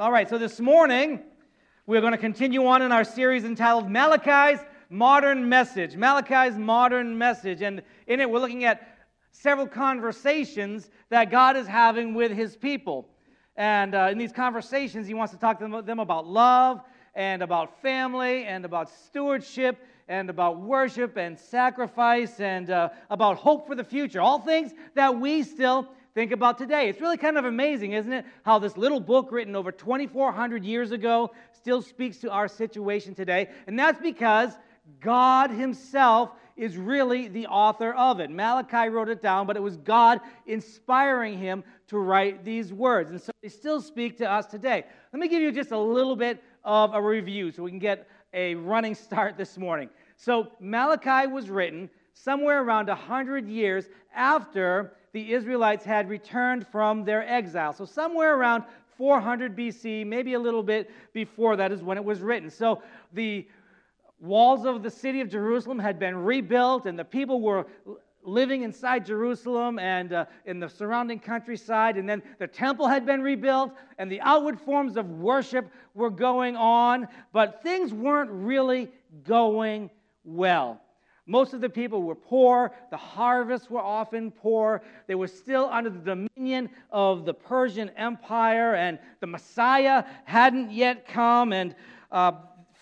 All right, so this morning we're going to continue on in our series entitled Malachi's Modern Message. Malachi's Modern Message. And in it, we're looking at several conversations that God is having with his people. And uh, in these conversations, he wants to talk to them, about love and about family and about stewardship and about worship and sacrifice and uh, about hope for the future. All things that we still think about today. It's really kind of amazing, isn't it? How this little book written over 2,400 years ago still speaks to our situation today. And that's because God Himself is really the author of it. Malachi wrote it down, but it was God inspiring him to write these words. And so they still speak to us today. Let me give you just a little bit of a review so we can get a running start this morning. So Malachi was written somewhere around 100 years after the Israelites had returned from their exile. So, somewhere around 400 BC, maybe a little bit before that is when it was written. So, the walls of the city of Jerusalem had been rebuilt, and the people were living inside Jerusalem and uh, in the surrounding countryside. And then the temple had been rebuilt, and the outward forms of worship were going on, but things weren't really going well. Most of the people were poor. The harvests were often poor. They were still under the dominion of the Persian Empire, and the Messiah hadn't yet come, and uh,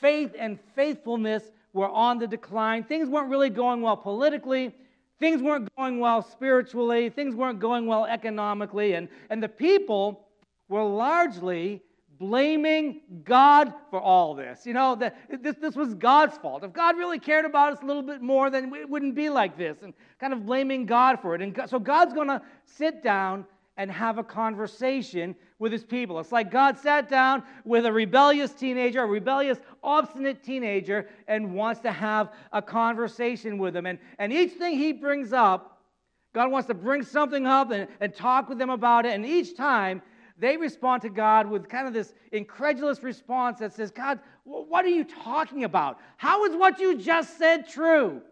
faith and faithfulness were on the decline. Things weren't really going well politically. Things weren't going well spiritually. Things weren't going well economically. And, and the people were largely blaming God for all this. You know, that this, this was God's fault. If God really cared about us a little bit more, then it wouldn't be like this, and kind of blaming God for it. And so God's going to sit down and have a conversation with his people. It's like God sat down with a rebellious teenager, a rebellious, obstinate teenager, and wants to have a conversation with him. And, and each thing he brings up, God wants to bring something up and, and talk with them about it. And each time, they respond to God with kind of this incredulous response that says, God, what are you talking about? How is what you just said true?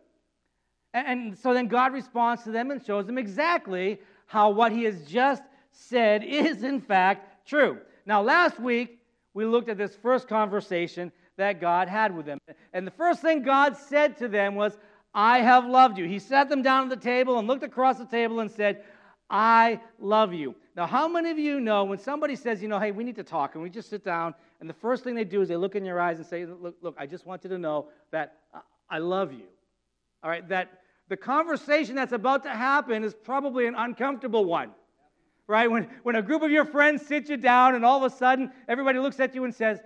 And so then God responds to them and shows them exactly how what he has just said is, in fact, true. Now, last week, we looked at this first conversation that God had with them. And the first thing God said to them was, I have loved you. He sat them down at the table and looked across the table and said, I love you. Now, how many of you know when somebody says, you know, hey, we need to talk, and we just sit down, and the first thing they do is they look in your eyes and say, look, look, I just want you to know that I love you. All right, that the conversation that's about to happen is probably an uncomfortable one. Right? When, when a group of your friends sit you down, and all of a sudden everybody looks at you and says,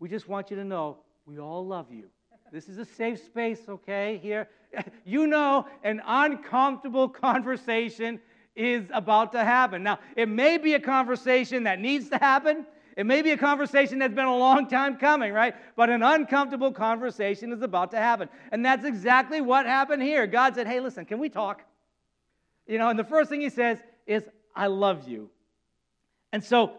We just want you to know we all love you. This is a safe space, okay? Here, you know, an uncomfortable conversation is about to happen. Now, it may be a conversation that needs to happen. It may be a conversation that's been a long time coming, right? But an uncomfortable conversation is about to happen. And that's exactly what happened here. God said, Hey, listen, can we talk? You know, and the first thing he says is, I love you. And so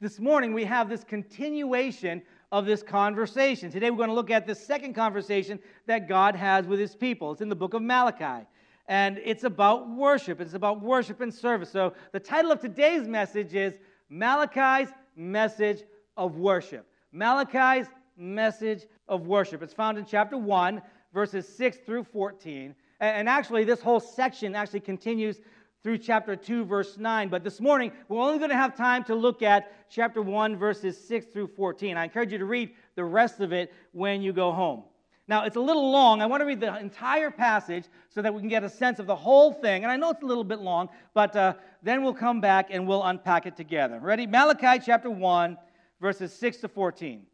this morning we have this continuation of this conversation. Today we're going to look at the second conversation that God has with his people. It's in the book of Malachi and it's about worship. It's about worship and service. So the title of today's message is Malachi's Message of Worship. Malachi's Message of Worship. It's found in chapter 1, verses 6 through 14. And actually, this whole section actually continues through chapter 2, verse 9. But this morning, we're only going to have time to look at chapter 1, verses 6 through 14. I encourage you to read the rest of it when you go home. Now, it's a little long. I want to read the entire passage so that we can get a sense of the whole thing. And I know it's a little bit long, but uh, then we'll come back and we'll unpack it together. Ready? Malachi chapter 1, verses 6 to 14.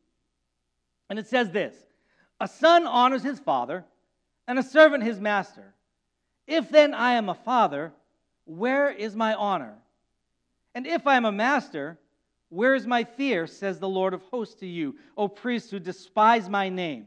And it says this A son honors his father, and a servant his master. If then I am a father, where is my honor? And if I am a master, where is my fear, says the Lord of hosts to you, O priests who despise my name?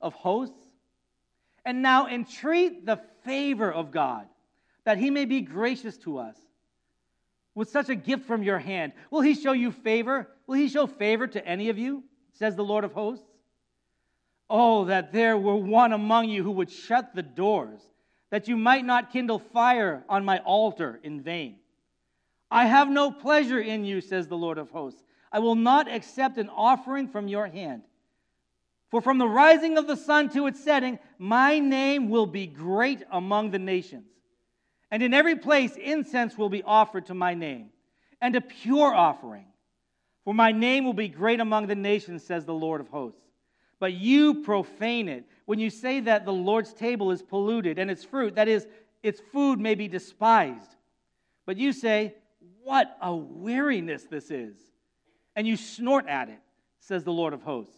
of hosts? And now entreat the favor of God, that he may be gracious to us. With such a gift from your hand, will he show you favor? Will he show favor to any of you, says the Lord of hosts? Oh, that there were one among you who would shut the doors, that you might not kindle fire on my altar in vain. I have no pleasure in you, says the Lord of hosts. I will not accept an offering from your hand. For from the rising of the sun to its setting, my name will be great among the nations. And in every place, incense will be offered to my name, and a pure offering. For my name will be great among the nations, says the Lord of hosts. But you profane it when you say that the Lord's table is polluted and its fruit, that is, its food may be despised. But you say, what a weariness this is. And you snort at it, says the Lord of hosts.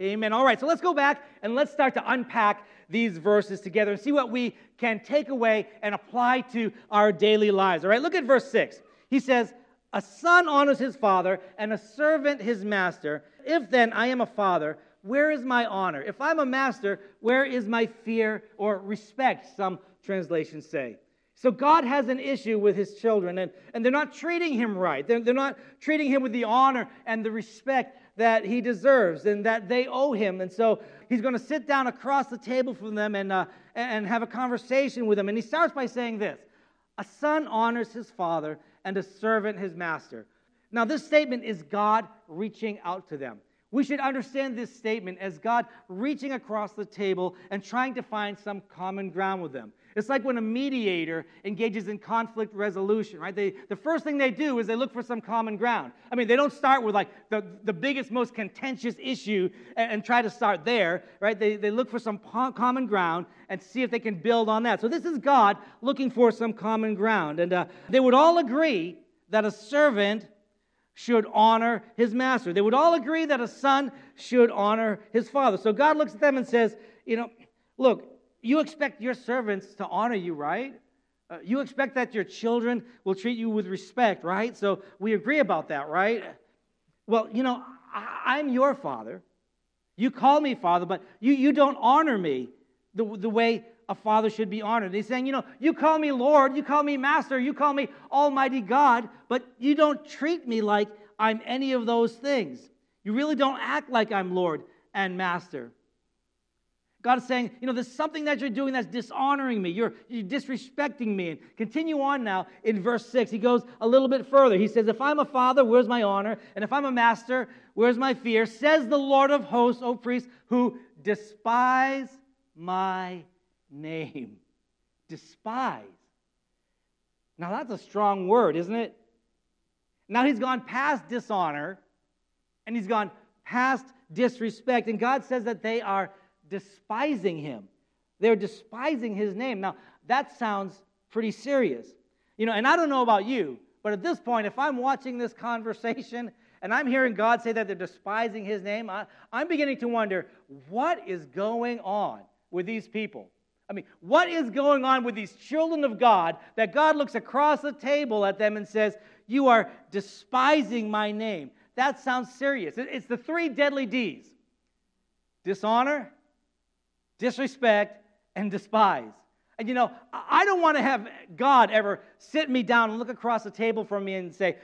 Amen. All right, so let's go back and let's start to unpack these verses together and see what we can take away and apply to our daily lives. All right, look at verse 6. He says, A son honors his father and a servant his master. If then I am a father, where is my honor? If I'm a master, where is my fear or respect? Some translations say. So God has an issue with his children, and, and they're not treating him right. They're, they're not treating him with the honor and the respect that he deserves and that they owe him. And so he's going to sit down across the table from them and, uh, and have a conversation with them. And he starts by saying this A son honors his father, and a servant his master. Now, this statement is God reaching out to them. We should understand this statement as God reaching across the table and trying to find some common ground with them. It's like when a mediator engages in conflict resolution, right? They, the first thing they do is they look for some common ground. I mean, they don't start with like the, the biggest, most contentious issue and, and try to start there, right? They, they look for some po- common ground and see if they can build on that. So this is God looking for some common ground. And uh, they would all agree that a servant should honor his master. They would all agree that a son should honor his father. So God looks at them and says, you know, look, you expect your servants to honor you, right? Uh, you expect that your children will treat you with respect, right? So we agree about that, right? Well, you know, I, am your father. You call me father, but you, you don't honor me the, the way a father should be honored. He's saying, you know, you call me Lord, you call me Master, you call me Almighty God, but you don't treat me like I'm any of those things. You really don't act like I'm Lord and Master. God is saying, you know, there's something that you're doing that's dishonoring me. You're, you're, disrespecting me. And continue on now in verse 6. He goes a little bit further. He says, If I'm a father, where's my honor? And if I'm a master, where's my fear? Says the Lord of hosts, O priest, who despise my name. Despise. Now that's a strong word, isn't it? Now he's gone past dishonor and he's gone past disrespect. And God says that they are despising him. They're despising his name. Now, that sounds pretty serious. You know, and I don't know about you, but at this point, if I'm watching this conversation and I'm hearing God say that they're despising his name, I, am beginning to wonder what is going on with these people? I mean, what is going on with these children of God that God looks across the table at them and says, You are despising my name? That sounds serious. It's the three deadly D's dishonor, disrespect, and despise. And you know, I don't want to have God ever sit me down and look across the table from me and say,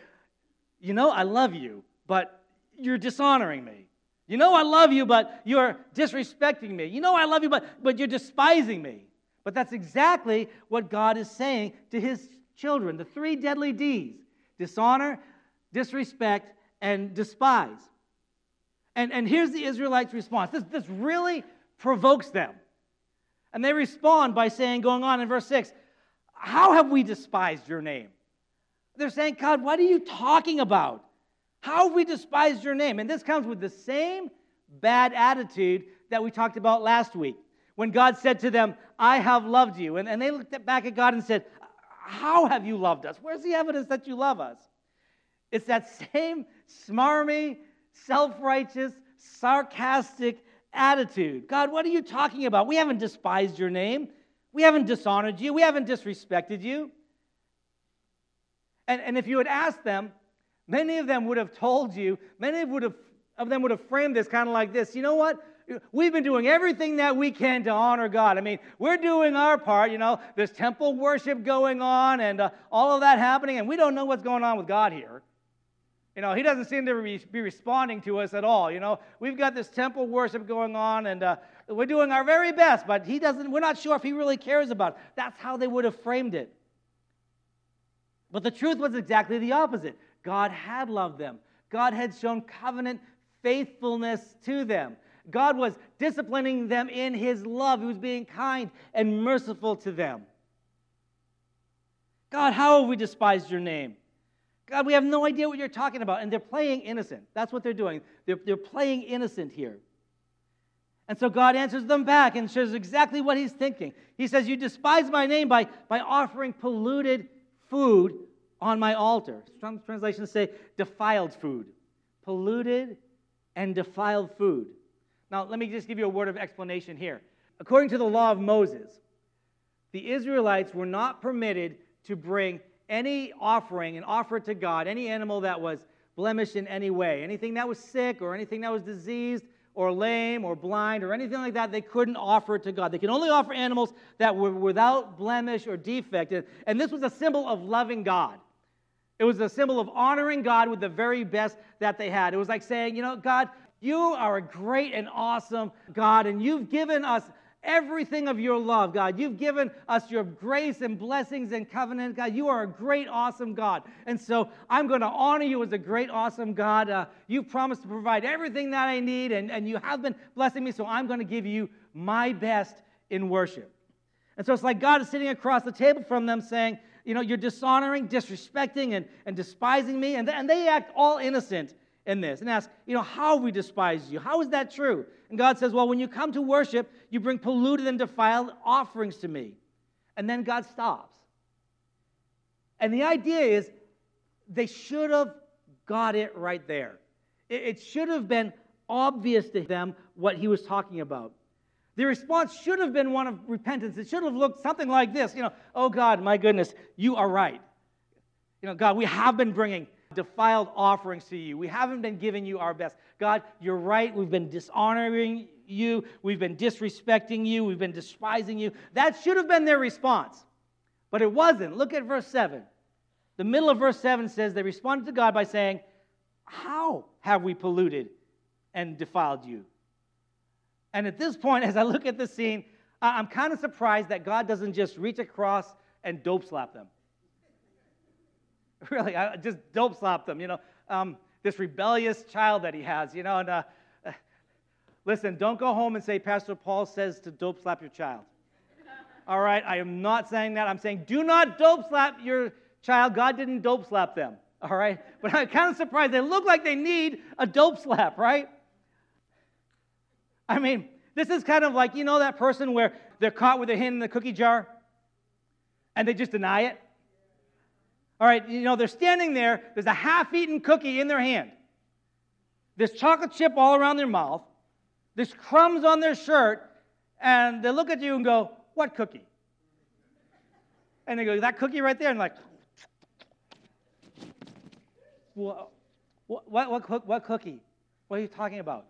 You know, I love you, but you're dishonoring me. You know, I love you, but you're disrespecting me. You know, I love you, but, but you're despising me. But that's exactly what God is saying to his children the three deadly D's dishonor, disrespect, and despise. And, and here's the Israelites' response. This, this really provokes them. And they respond by saying, going on in verse 6, How have we despised your name? They're saying, God, what are you talking about? How we despised your name? And this comes with the same bad attitude that we talked about last week. When God said to them, I have loved you. And, and they looked back at God and said, How have you loved us? Where's the evidence that you love us? It's that same smarmy, self righteous, sarcastic attitude. God, what are you talking about? We haven't despised your name. We haven't dishonored you. We haven't disrespected you. And, and if you had asked them, many of them would have told you, many would have, of them would have framed this kind of like this you know what? We've been doing everything that we can to honor God. I mean, we're doing our part, you know, there's temple worship going on and uh, all of that happening, and we don't know what's going on with God here. You know, he doesn't seem to be responding to us at all. You know, we've got this temple worship going on, and uh, we're doing our very best, but he doesn't. We're not sure if he really cares about. It. That's how they would have framed it. But the truth was exactly the opposite. God had loved them. God had shown covenant faithfulness to them. God was disciplining them in his love. He was being kind and merciful to them. God, how have we despised your name? God, we have no idea what you're talking about. And they're playing innocent. That's what they're doing. They're, they're playing innocent here. And so God answers them back and shows exactly what he's thinking. He says, You despise my name by, by offering polluted food on my altar. Some translations say defiled food. Polluted and defiled food. Now, let me just give you a word of explanation here. According to the law of Moses, the Israelites were not permitted to bring any offering and offer it to God, any animal that was blemished in any way, anything that was sick or anything that was diseased or lame or blind or anything like that, they couldn't offer it to God. They could only offer animals that were without blemish or defect. And this was a symbol of loving God. It was a symbol of honoring God with the very best that they had. It was like saying, you know, God, you are a great and awesome God, and you've given us everything of your love, God. You've given us your grace and blessings and covenant, God. You are a great, awesome God. And so I'm going to honor you as a great, awesome God. Uh, you've promised to provide everything that I need, and, and you have been blessing me, so I'm going to give you my best in worship. And so it's like God is sitting across the table from them saying, You know, you're dishonoring, disrespecting, and, and despising me. And, and they act all innocent in this and ask, you know, how we despise you. How is that true? And God says, well, when you come to worship, you bring polluted and defiled offerings to me. And then God stops. And the idea is they should have got it right there. It, should have been obvious to them what he was talking about. The response should have been one of repentance. It should have looked something like this, you know, oh God, my goodness, you are right. You know, God, we have been bringing defiled offerings to you. We haven't been giving you our best. God, you're right. We've been dishonoring you. We've been disrespecting you. We've been despising you. That should have been their response. But it wasn't. Look at verse 7. The middle of verse 7 says they responded to God by saying, How have we polluted and defiled you? And at this point, as I look at the scene, I'm kind of surprised that God doesn't just reach across and dope slap them. Really, I just dope slap them, you know. Um, this rebellious child that he has, you know. And uh, listen, don't go home and say, Pastor Paul says to dope slap your child. All right, I am not saying that. I'm saying do not dope slap your child. God didn't dope slap them. All right, but I'm kind of surprised. They look like they need a dope slap, right? I mean, this is kind of like you know that person where they're caught with a hand in the cookie jar, and they just deny it. All right, you know, they're standing there, there's a half eaten cookie in their hand, there's chocolate chip all around their mouth, there's crumbs on their shirt, and they look at you and go, What cookie? And they go, That cookie right there? And like, what, what, what, what cookie? What are you talking about?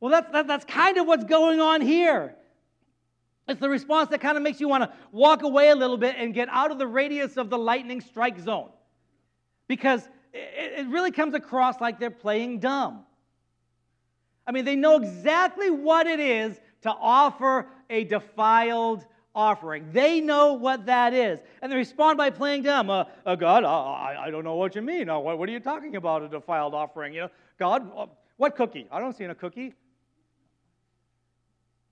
Well, that's, that, that's kind of what's going on here. It's the response that kind of makes you want to walk away a little bit and get out of the radius of the lightning strike zone. Because it, really comes across like they're playing dumb. I mean, they know exactly what it is to offer a defiled offering. They know what that is. And they respond by playing dumb. Uh, uh, God, I, I, don't know what you mean. Uh, what, what, are you talking about, a defiled offering? You know, God, uh, what cookie? I don't see a cookie.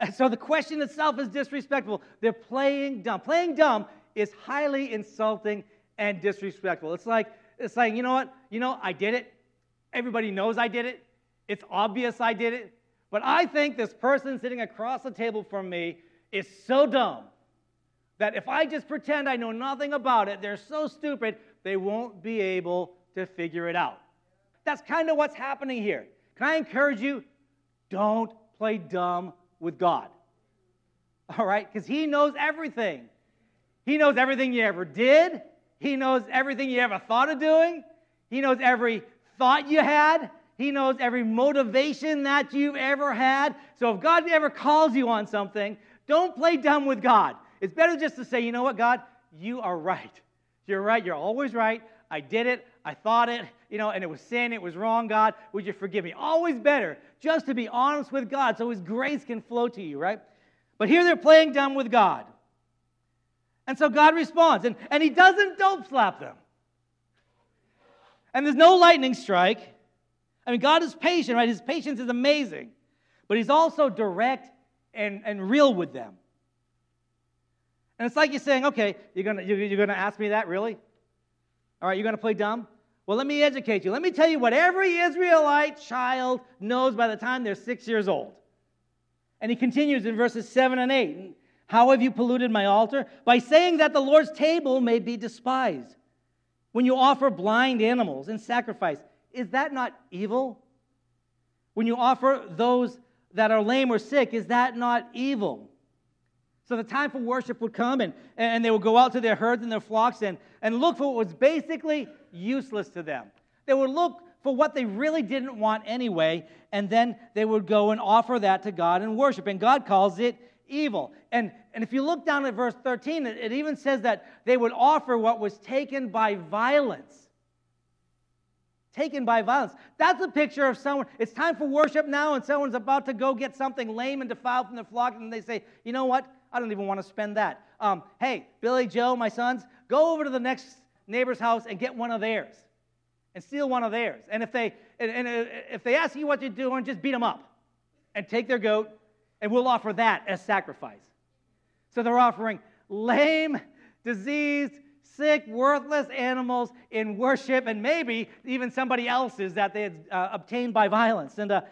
And so the question itself is disrespectful. They're playing dumb. Playing dumb is highly insulting and disrespectful. It's like it's like, you know what? You know, I did it. Everybody knows I did it. It's obvious I did it. But I think this person sitting across the table from me is so dumb that if I just pretend I know nothing about it, they're so stupid, they won't be able to figure it out. That's kind of what's happening here. Can I encourage you? Don't play dumb with God. All right? Because He knows everything. He knows everything you ever did, He knows everything you ever thought of doing, He knows every thought you had. He knows every motivation that you've ever had. So if God ever calls you on something, don't play dumb with God. It's better just to say, you know what, God, you are right. You're right. You're always right. I did it. I thought it, you know, and it was sin. It was wrong, God. Would you forgive me? Always better just to be honest with God so His grace can flow to you, right? But here they're playing dumb with God. And so God responds, and, and He doesn't dope slap them. And there's no lightning strike. I mean, God is patient, right? His patience is amazing. But He's also direct and, and real with them. And it's like you're saying, okay, you're going you're, you're gonna ask me that, really? All right, you're going to play dumb? Well, let me educate you. Let me tell you what every Israelite child knows by the time they're six years old. And he continues in verses 7 and 8. How have you polluted my altar? By saying that the Lord's table may be despised. When you offer blind animals in sacrifice, is that not evil? When you offer those that are lame or sick, is that not evil? So the time for worship would come, and, and they would go out to their herds and their flocks and, and look for what was basically useless to them. They would look for what they really didn't want anyway, and then they would go and offer that to God and worship. And God calls it evil. And, and if you look down at verse 13, it, it even says that they would offer what was taken by violence taken by violence. That's a picture of someone. It's time for worship now, and someone's about to go get something lame and defiled from their flock, and they say, You know what? I don't even want to spend that. Um, hey, Billy, Joe, my sons, go over to the next neighbor's house and get one of theirs and steal one of theirs. And if they, and, and uh, if they ask you what you're doing, just beat them up and take their goat, and we'll offer that as sacrifice. So they're offering lame, diseased, sick, worthless animals in worship, and maybe even somebody else's that they had uh, obtained by violence. And uh,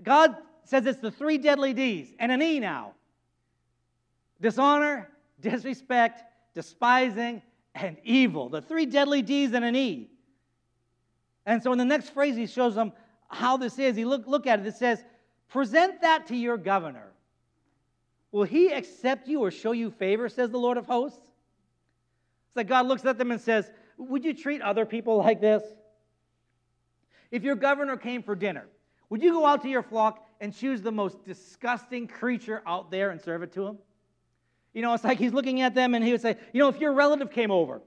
God says it's the three deadly D's and an E now dishonor, disrespect, despising, and evil. The three deadly D's and an E. And so in the next phrase, he shows them how this is. He look, look at it. It says, Present that to your governor. Will he accept you or show you favor, says the Lord of hosts? It's like God looks at them and says, Would you treat other people like this? If your governor came for dinner, would you go out to your flock and choose the most disgusting creature out there and serve it to him? You know, it's like he's looking at them and he would say, You know, if your relative came over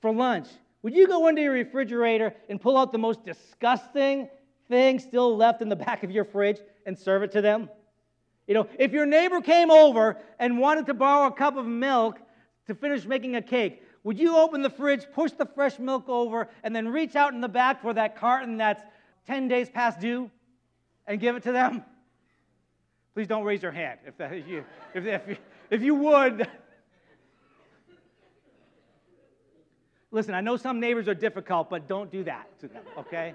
for lunch, would you go into your refrigerator and pull out the most disgusting thing still left in the back of your fridge and serve it to them? You know, if your neighbor came over and wanted to borrow a cup of milk to finish making a cake, would you open the fridge, push the fresh milk over, and then reach out in the back for that carton that's 10 days past due and give it to them? Please don't raise your hand if, that is you, if, if, if you would. Listen, I know some neighbors are difficult, but don't do that to them, okay?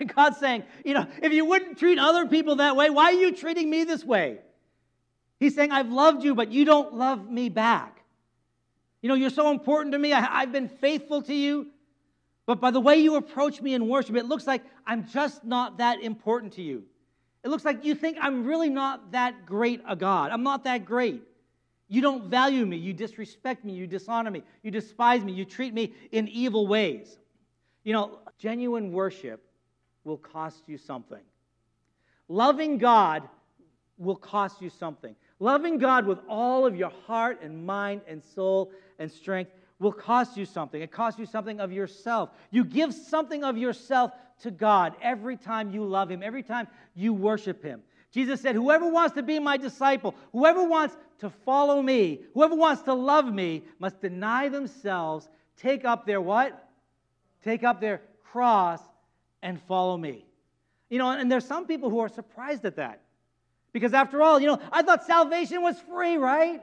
And God's saying, you know, if you wouldn't treat other people that way, why are you treating me this way? He's saying, I've loved you, but you don't love me back. You know, you're so important to me. I, have been faithful to you. But by the way you approach me in worship, it looks like I'm just not that important to you. It looks like you think I'm really not that great a God. I'm not that great. You don't value me. You disrespect me. You dishonor me. You despise me. You treat me in evil ways. You know, genuine worship will cost you something. Loving God will cost you something. Loving God with all of your heart and mind and soul and strength will cost you something. It costs you something of yourself. You give something of yourself to God every time you love Him, every time you worship Him. Jesus said, Whoever wants to be my disciple, whoever wants to follow me, whoever wants to love me, must deny themselves, take up their what? Take up their cross and follow me. You know, and there's some people who are surprised at that. Because after all, you know, I thought salvation was free, right?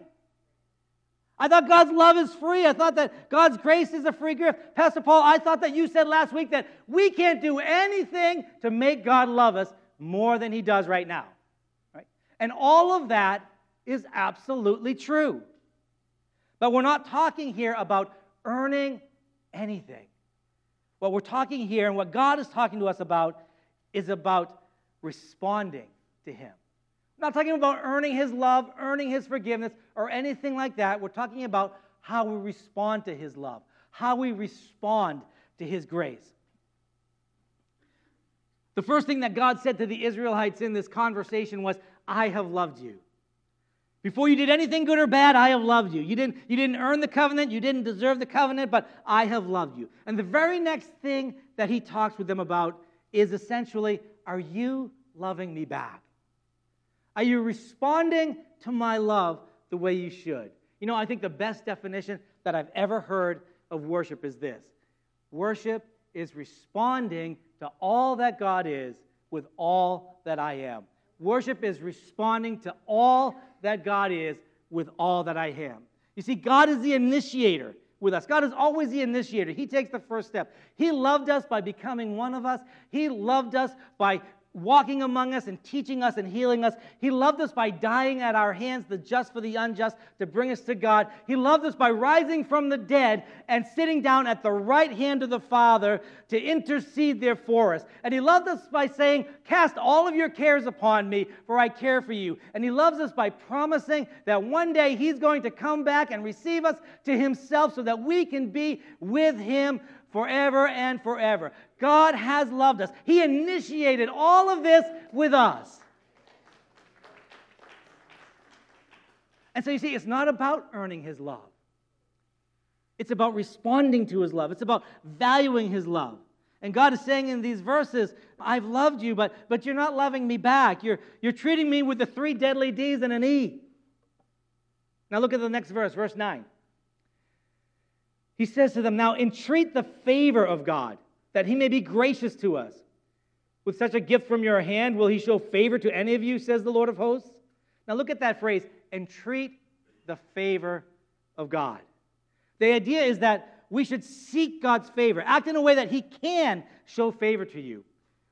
I thought God's love is free. I thought that God's grace is a free gift. Pastor Paul, I thought that you said last week that we can't do anything to make God love us more than he does right now. Right? And all of that is absolutely true. But we're not talking here about earning anything. What we're talking here and what God is talking to us about is about responding to Him. We're not talking about earning His love, earning His forgiveness, or anything like that. We're talking about how we respond to His love, how we respond to His grace. The first thing that God said to the Israelites in this conversation was, I have loved you. Before you did anything good or bad, I have loved you. You didn't, you didn't earn the covenant, you didn't deserve the covenant, but I have loved you. And the very next thing that he talks with them about is essentially, Are you loving me back? Are you responding to my love the way you should? You know, I think the best definition that I've ever heard of worship is this worship is responding to all that God is with all that I am. Worship is responding to all that God is with all that I am. You see, God is the initiator with us. God is always the initiator. He takes the first step. He loved us by becoming one of us. He loved us by walking among us and teaching us and healing us. He loved us by dying at our hands, the just for the unjust, to bring us to God. He loved us by rising from the dead and sitting down at the right hand of the Father to intercede there for us. And He loved us by saying, Cast all of your cares upon me, for I care for you. And He loves us by promising that one day He's going to come back and receive us to Himself so that we can be with Him forever and forever. God has loved us. He initiated all of this with us. And so you see, it's not about earning His love, it's about responding to His love, it's about valuing His love. And God is saying in these verses, I've loved you, but, but you're not loving me back. You're, you're treating me with the three deadly D's and an E. Now look at the next verse, verse 9. He says to them, Now entreat the favor of God, that he may be gracious to us. With such a gift from your hand, will he show favor to any of you, says the Lord of hosts? Now look at that phrase, entreat the favor of God. The idea is that we should seek God's favor, act in a way that he can show favor to you,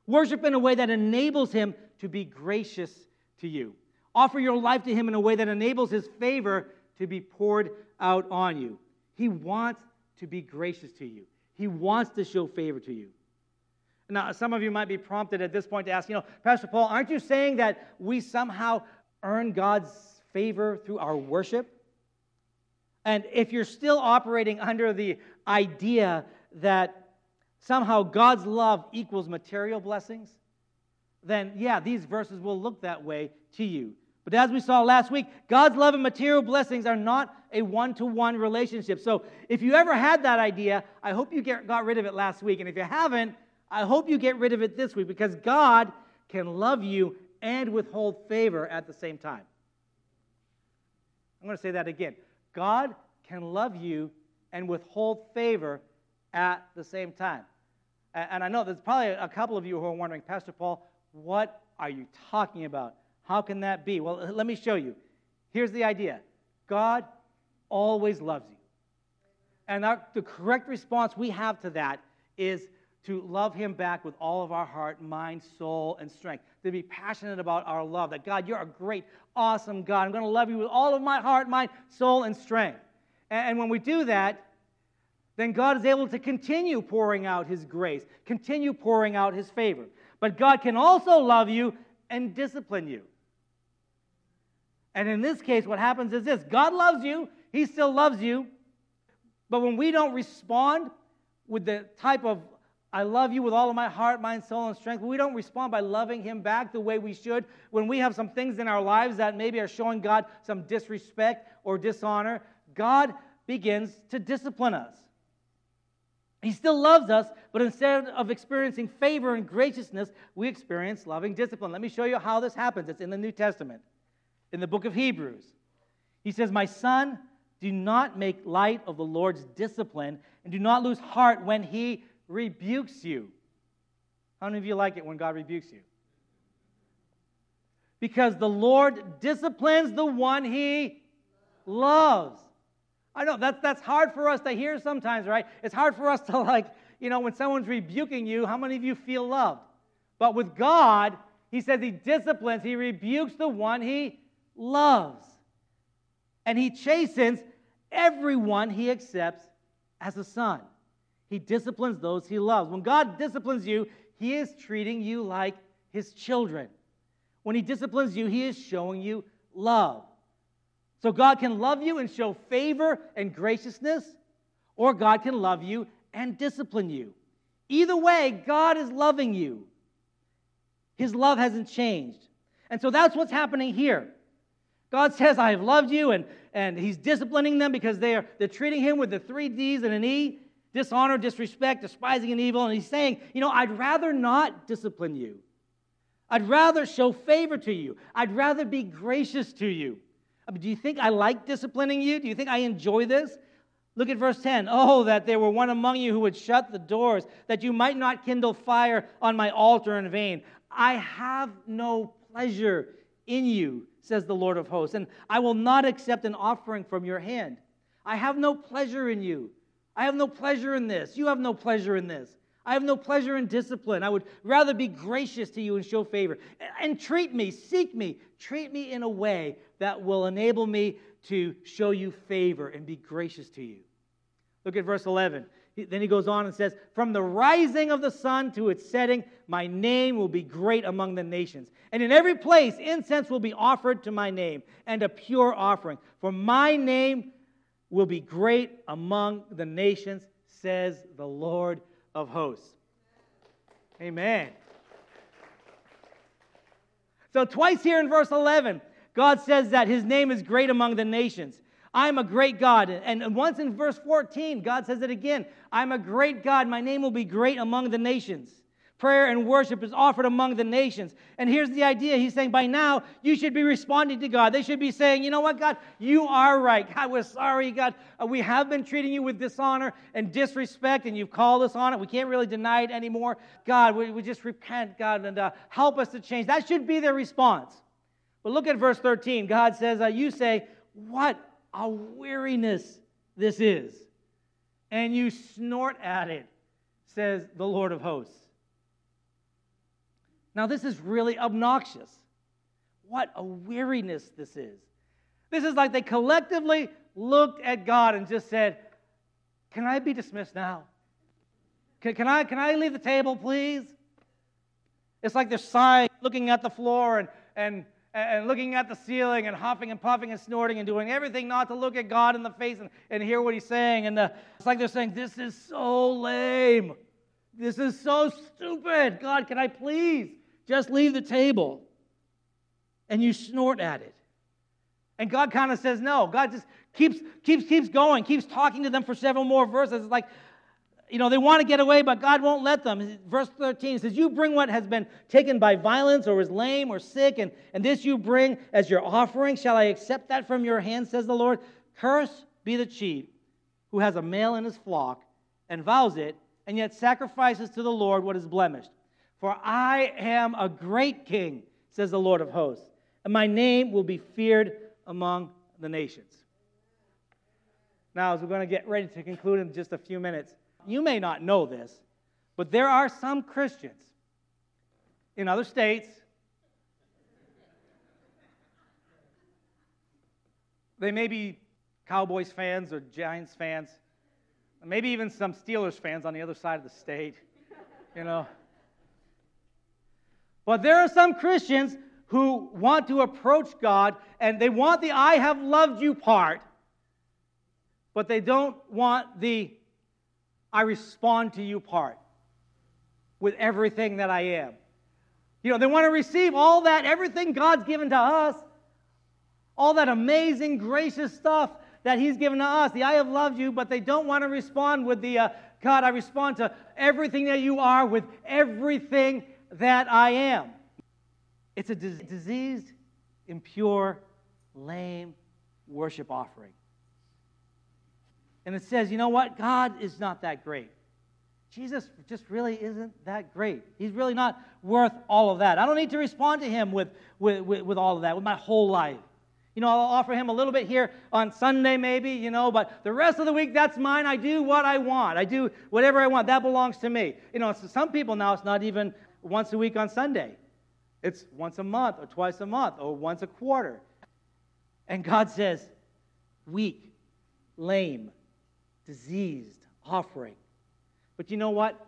worship in a way that enables him to be gracious to you, offer your life to him in a way that enables his favor to be poured out on you. He wants to be gracious to you. He wants to show favor to you. Now, some of you might be prompted at this point to ask, you know, Pastor Paul, aren't you saying that we somehow earn God's favor through our worship? And if you're still operating under the idea that somehow God's love equals material blessings, then yeah, these verses will look that way to you. But as we saw last week, God's love and material blessings are not a one to one relationship. So if you ever had that idea, I hope you get, got rid of it last week. And if you haven't, I hope you get rid of it this week because God can love you and withhold favor at the same time. I'm going to say that again. God can love you and withhold favor at the same time. And I know there's probably a couple of you who are wondering, Pastor Paul, what are you talking about? How can that be? Well, let me show you. Here's the idea God always loves you. And our, the correct response we have to that is to love Him back with all of our heart, mind, soul, and strength. To be passionate about our love. That God, you're a great, awesome God. I'm going to love you with all of my heart, mind, soul, and strength. And, and when we do that, then God is able to continue pouring out His grace, continue pouring out His favor. But God can also love you and discipline you. And in this case, what happens is this God loves you, He still loves you. But when we don't respond with the type of, I love you with all of my heart, mind, soul, and strength, we don't respond by loving Him back the way we should, when we have some things in our lives that maybe are showing God some disrespect or dishonor, God begins to discipline us. He still loves us, but instead of experiencing favor and graciousness, we experience loving discipline. Let me show you how this happens. It's in the New Testament in the book of Hebrews. He says, My son, do not make light of the Lord's discipline and do not lose heart when he rebukes you. How many of you like it when God rebukes you? Because the Lord disciplines the one he loves. I know that's, that's hard for us to hear sometimes, right? It's hard for us to, like, you know, when someone's rebuking you, how many of you feel loved? But with God, He says He disciplines, He rebukes the one He loves. And He chastens everyone He accepts as a son. He disciplines those He loves. When God disciplines you, He is treating you like His children. When He disciplines you, He is showing you love. So God can love you and show favor and graciousness, or God can love you and discipline you. Either way, God is loving you. His love hasn't changed. And so that's what's happening here. God says, I have loved you, and, and He's disciplining them because they're, they're treating Him with the three D's and an E dishonor, disrespect, despising, and evil. And He's saying, You know, I'd rather not discipline you. I'd rather show favor to you. I'd rather be gracious to you. I mean, do you think I like disciplining you? Do you think I enjoy this? Look at verse 10. Oh, that there were one among you who would shut the doors, that you might not kindle fire on my altar in vain. I have no pleasure in you, says the Lord of hosts, and I will not accept an offering from your hand. I have no pleasure in you. I have no pleasure in this. You have no pleasure in this. I have no pleasure in discipline. I would rather be gracious to you and show favor. And treat me, seek me, treat me in a way that will enable me to show you favor and be gracious to you. Look at verse 11. Then he goes on and says, From the rising of the sun to its setting, my name will be great among the nations. And in every place, incense will be offered to my name, and a pure offering. For my name will be great among the nations, says the Lord of hosts. Amen. So, twice here in verse 11, God says that his name is great among the nations. I'm a great God. And once in verse 14, God says it again I'm a great God. My name will be great among the nations. Prayer and worship is offered among the nations. And here's the idea He's saying, by now, you should be responding to God. They should be saying, you know what, God, you are right. God, we're sorry, God. Uh, we have been treating you with dishonor and disrespect, and you've called us on it. We can't really deny it anymore. God, we, we just repent, God, and uh, help us to change. That should be their response. But look at verse 13. God says, uh, You say, What a weariness this is. And you snort at it, says the Lord of hosts. Now, this is really obnoxious. What a weariness this is. This is like they collectively looked at God and just said, Can I be dismissed now? Can, can, I, can I leave the table, please? It's like they're sighing, looking at the floor and, and, and looking at the ceiling and huffing and puffing and snorting and doing everything not to look at God in the face and, and hear what He's saying. And the, it's like they're saying, This is so lame. This is so stupid. God, can I please just leave the table. And you snort at it. And God kind of says no. God just keeps, keeps, keeps going, keeps talking to them for several more verses. It's like, you know, they want to get away, but God won't let them. Verse 13 says, You bring what has been taken by violence or is lame or sick, and, and this you bring as your offering. Shall I accept that from your hand, says the Lord? Curse be the cheat who has a male in his flock and vows it, and yet sacrifices to the Lord what is blemished. For I am a great king, says the Lord of hosts, and my name will be feared among the nations. Now, as we're going to get ready to conclude in just a few minutes, you may not know this, but there are some Christians in other states. They may be Cowboys fans or Giants fans, maybe even some Steelers fans on the other side of the state, you know. But there are some Christians who want to approach God and they want the I have loved you part, but they don't want the I respond to you part with everything that I am. You know, they want to receive all that, everything God's given to us, all that amazing, gracious stuff that He's given to us. The I have loved you, but they don't want to respond with the uh, God, I respond to everything that you are with everything that I am. It's a diseased, impure, lame worship offering. And it says, you know what? God is not that great. Jesus just really isn't that great. He's really not worth all of that. I don't need to respond to him with, with, with, with all of that, with my whole life. You know, I'll offer him a little bit here on Sunday, maybe, you know, but the rest of the week, that's mine. I do what I want. I do whatever I want. That belongs to me. You know, so some people now, it's not even once a week on Sunday, it's once a month, or twice a month, or once a quarter. And God says, weak, lame, diseased, offering. But you know what?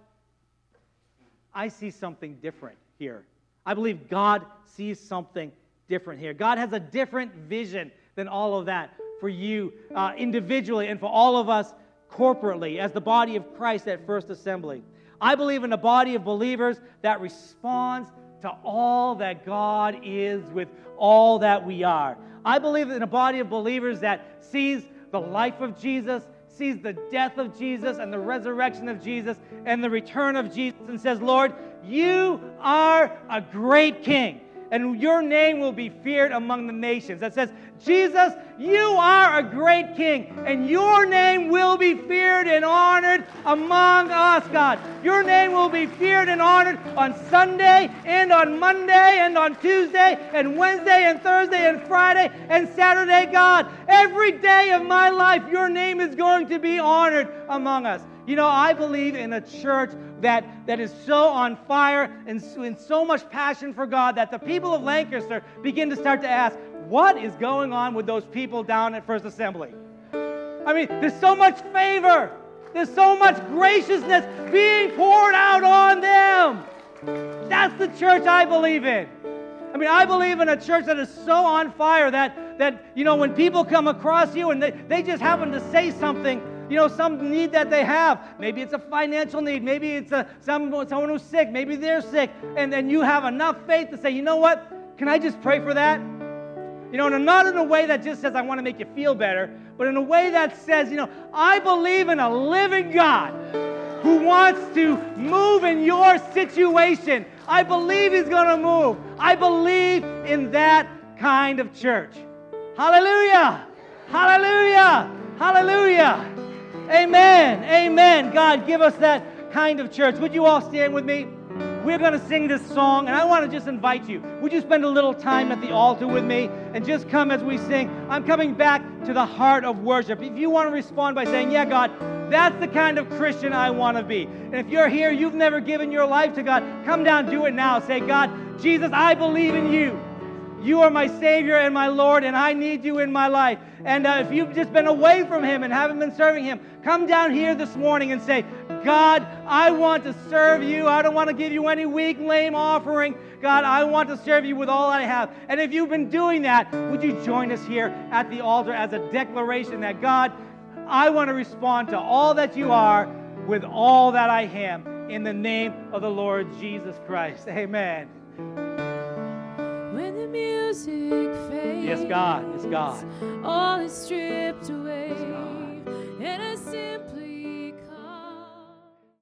I see something different here. I believe God sees something different here. God has a different vision than all of that for you uh, individually and for all of us corporately as the body of Christ at First Assembly. I believe in a body of believers that responds to all that God is with all that we are. I believe in a body of believers that sees the life of Jesus, sees the death of Jesus and the resurrection of Jesus and the return of Jesus and says, Lord, you are a great king and your name will be feared among the nations. That says, Jesus, you are a great king, and your name will be feared and honored among us, God. Your name will be feared and honored on Sunday, and on Monday, and on Tuesday, and Wednesday, and Thursday, and Friday, and Saturday, God. Every day of my life, your name is going to be honored among us. You know, I believe in a church that, that is so on fire and, and so much passion for God that the people of Lancaster begin to start to ask, what is going on with those people down at First Assembly? I mean, there's so much favor, there's so much graciousness being poured out on them. That's the church I believe in. I mean, I believe in a church that is so on fire that, that you know, when people come across you and they, they just happen to say something, you know, some need that they have. Maybe it's a financial need. Maybe it's a, some, someone who's sick. Maybe they're sick. And then you have enough faith to say, you know what? Can I just pray for that? You know, and not in a way that just says, I want to make you feel better, but in a way that says, you know, I believe in a living God who wants to move in your situation. I believe He's going to move. I believe in that kind of church. Hallelujah! Hallelujah! Hallelujah! Amen! Amen! God, give us that kind of church. Would you all stand with me? We're going to sing this song, and I want to just invite you. Would you spend a little time at the altar with me and just come as we sing? I'm coming back to the heart of worship. If you want to respond by saying, Yeah, God, that's the kind of Christian I want to be. And if you're here, you've never given your life to God, come down, do it now. Say, God, Jesus, I believe in you. You are my Savior and my Lord, and I need you in my life. And uh, if you've just been away from Him and haven't been serving Him, come down here this morning and say, God, I want to serve you. I don't want to give you any weak, lame offering. God, I want to serve you with all I have. And if you've been doing that, would you join us here at the altar as a declaration that, God, I want to respond to all that you are with all that I am in the name of the Lord Jesus Christ. Amen. Yes, God. Yes, God. All is stripped away. Yes, God. And I simply